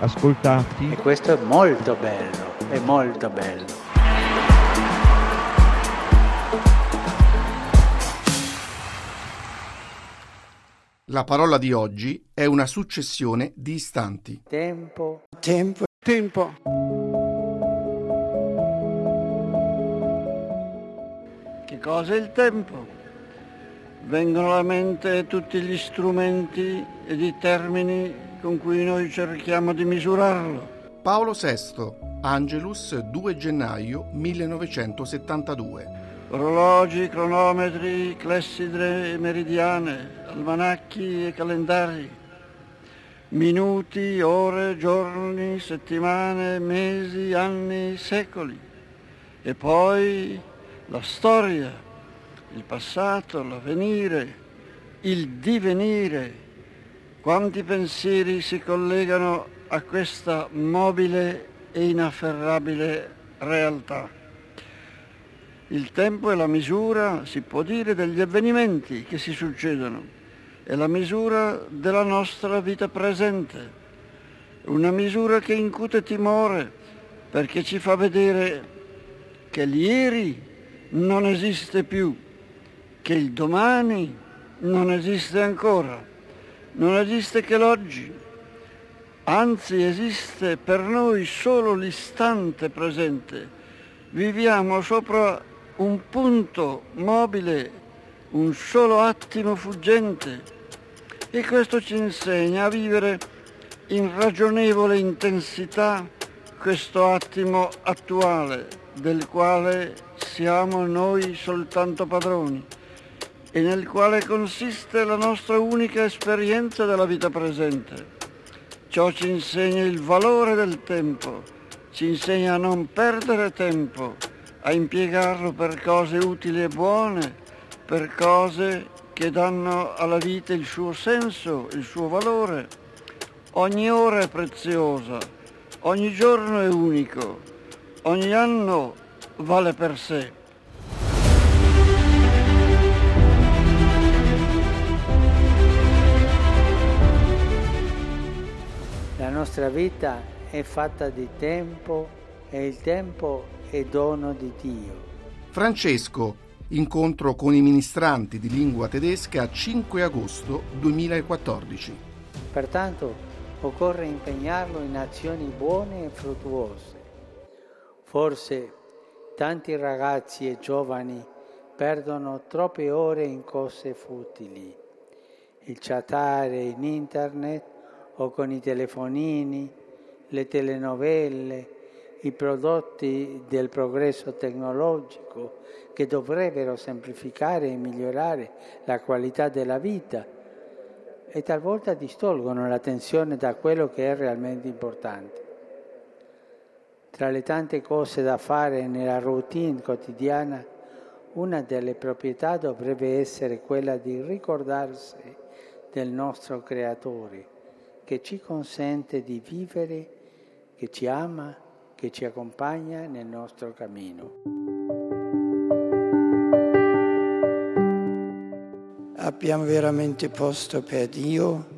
ascoltati. E questo è molto bello, è molto bello. La parola di oggi è una successione di istanti. Tempo, Tempo, tempo. Che cosa è il tempo? Vengono alla mente tutti gli strumenti ed i termini con cui noi cerchiamo di misurarlo. Paolo VI, Angelus 2 gennaio 1972. Orologi, cronometri, clessidre e meridiane, almanacchi e calendari, minuti, ore, giorni, settimane, mesi, anni, secoli. E poi la storia, il passato, l'avvenire, il divenire. Quanti pensieri si collegano a questa mobile e inafferrabile realtà. Il tempo è la misura, si può dire, degli avvenimenti che si succedono, è la misura della nostra vita presente, una misura che incute timore perché ci fa vedere che l'ieri non esiste più, che il domani non esiste ancora, non esiste che l'oggi, anzi esiste per noi solo l'istante presente. Viviamo sopra un punto mobile, un solo attimo fuggente. E questo ci insegna a vivere in ragionevole intensità questo attimo attuale del quale siamo noi soltanto padroni e nel quale consiste la nostra unica esperienza della vita presente. Ciò ci insegna il valore del tempo, ci insegna a non perdere tempo, a impiegarlo per cose utili e buone, per cose che danno alla vita il suo senso, il suo valore. Ogni ora è preziosa, ogni giorno è unico, ogni anno vale per sé. La nostra vita è fatta di tempo e il tempo è dono di Dio. Francesco, incontro con i ministranti di lingua tedesca 5 agosto 2014. Pertanto occorre impegnarlo in azioni buone e fruttuose. Forse tanti ragazzi e giovani perdono troppe ore in cose futili. Il chattare in internet o con i telefonini, le telenovelle, i prodotti del progresso tecnologico che dovrebbero semplificare e migliorare la qualità della vita e talvolta distolgono l'attenzione da quello che è realmente importante. Tra le tante cose da fare nella routine quotidiana, una delle proprietà dovrebbe essere quella di ricordarsi del nostro Creatore, che ci consente di vivere, che ci ama, che ci accompagna nel nostro cammino. Abbiamo veramente posto per Dio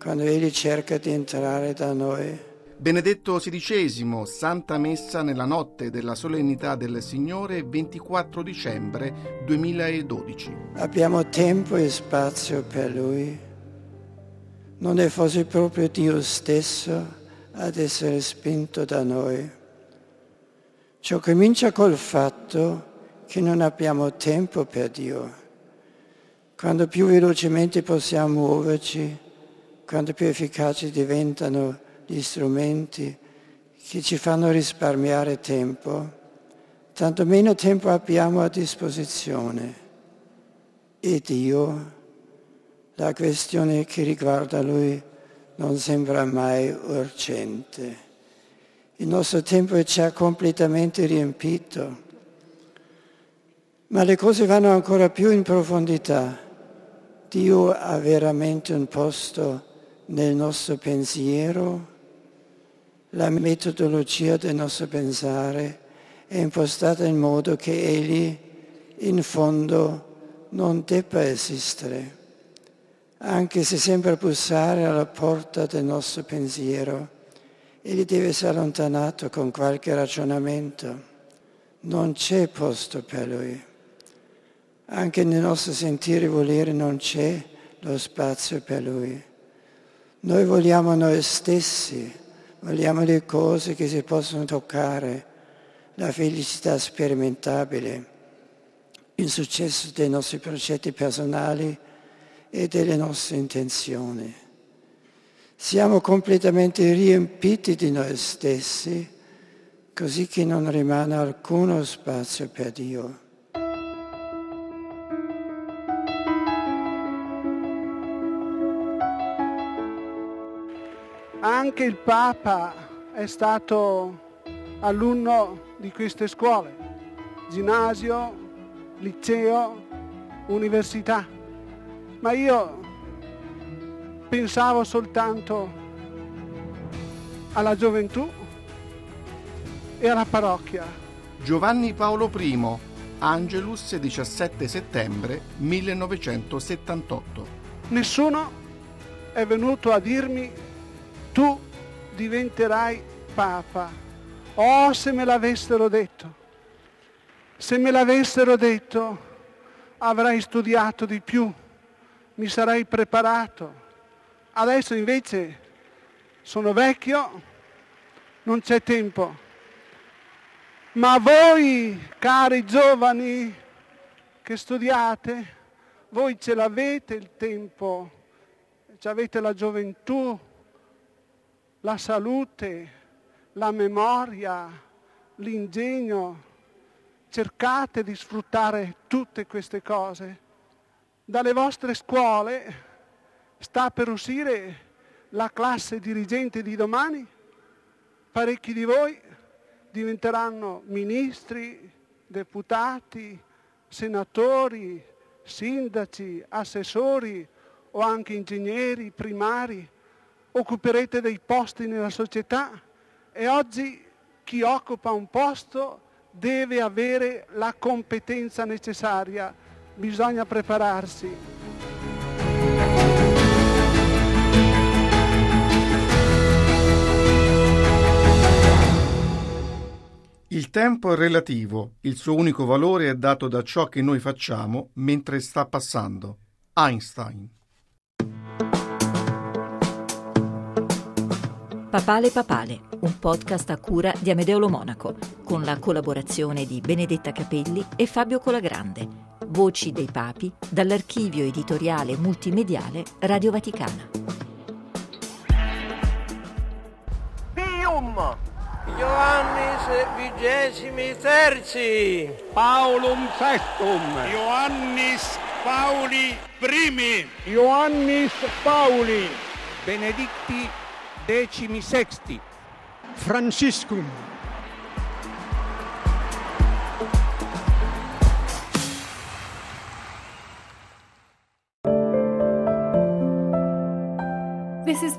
quando Egli cerca di entrare da noi. Benedetto XVI, Santa Messa nella notte della solennità del Signore 24 dicembre 2012. Abbiamo tempo e spazio per Lui. Non è forse proprio Dio stesso ad essere spinto da noi. Ciò comincia col fatto che non abbiamo tempo per Dio. Quando più velocemente possiamo muoverci, quando più efficaci diventano gli strumenti che ci fanno risparmiare tempo, tanto meno tempo abbiamo a disposizione. E Dio, la questione che riguarda Lui non sembra mai urgente. Il nostro tempo ci ha completamente riempito. Ma le cose vanno ancora più in profondità. Dio ha veramente un posto nel nostro pensiero, la metodologia del nostro pensare è impostata in modo che Egli in fondo non debba esistere, anche se sembra bussare alla porta del nostro pensiero. Egli deve essere allontanato con qualche ragionamento. Non c'è posto per lui. Anche nel nostro sentire e volere non c'è lo spazio per lui. Noi vogliamo noi stessi, vogliamo le cose che si possono toccare, la felicità sperimentabile, il successo dei nostri progetti personali e delle nostre intenzioni. Siamo completamente riempiti di noi stessi, così che non rimane alcuno spazio per Dio. Anche il Papa è stato alunno di queste scuole, ginnasio, liceo, università, ma io pensavo soltanto alla gioventù e alla parrocchia. Giovanni Paolo I, Angelus 17 settembre 1978. Nessuno è venuto a dirmi tu diventerai papa. Oh, se me l'avessero detto, se me l'avessero detto avrei studiato di più, mi sarei preparato. Adesso invece sono vecchio, non c'è tempo. Ma voi, cari giovani che studiate, voi ce l'avete il tempo, avete la gioventù, la salute, la memoria, l'ingegno. Cercate di sfruttare tutte queste cose. Dalle vostre scuole sta per uscire la classe dirigente di domani. Parecchi di voi diventeranno ministri, deputati, senatori, sindaci, assessori o anche ingegneri primari occuperete dei posti nella società e oggi chi occupa un posto deve avere la competenza necessaria, bisogna prepararsi. Il tempo è relativo, il suo unico valore è dato da ciò che noi facciamo mentre sta passando. Einstein. Papale Papale, un podcast a cura di Amedeo Lo Monaco, con la collaborazione di Benedetta Capelli e Fabio Colagrande. Voci dei Papi dall'archivio editoriale multimediale Radio Vaticana. Pium! Ioannis vigesimi terzi! Paulum sextum! Ioannis Pauli primi! Ioannis Pauli! Benedicti decimi sexti. Franciscum.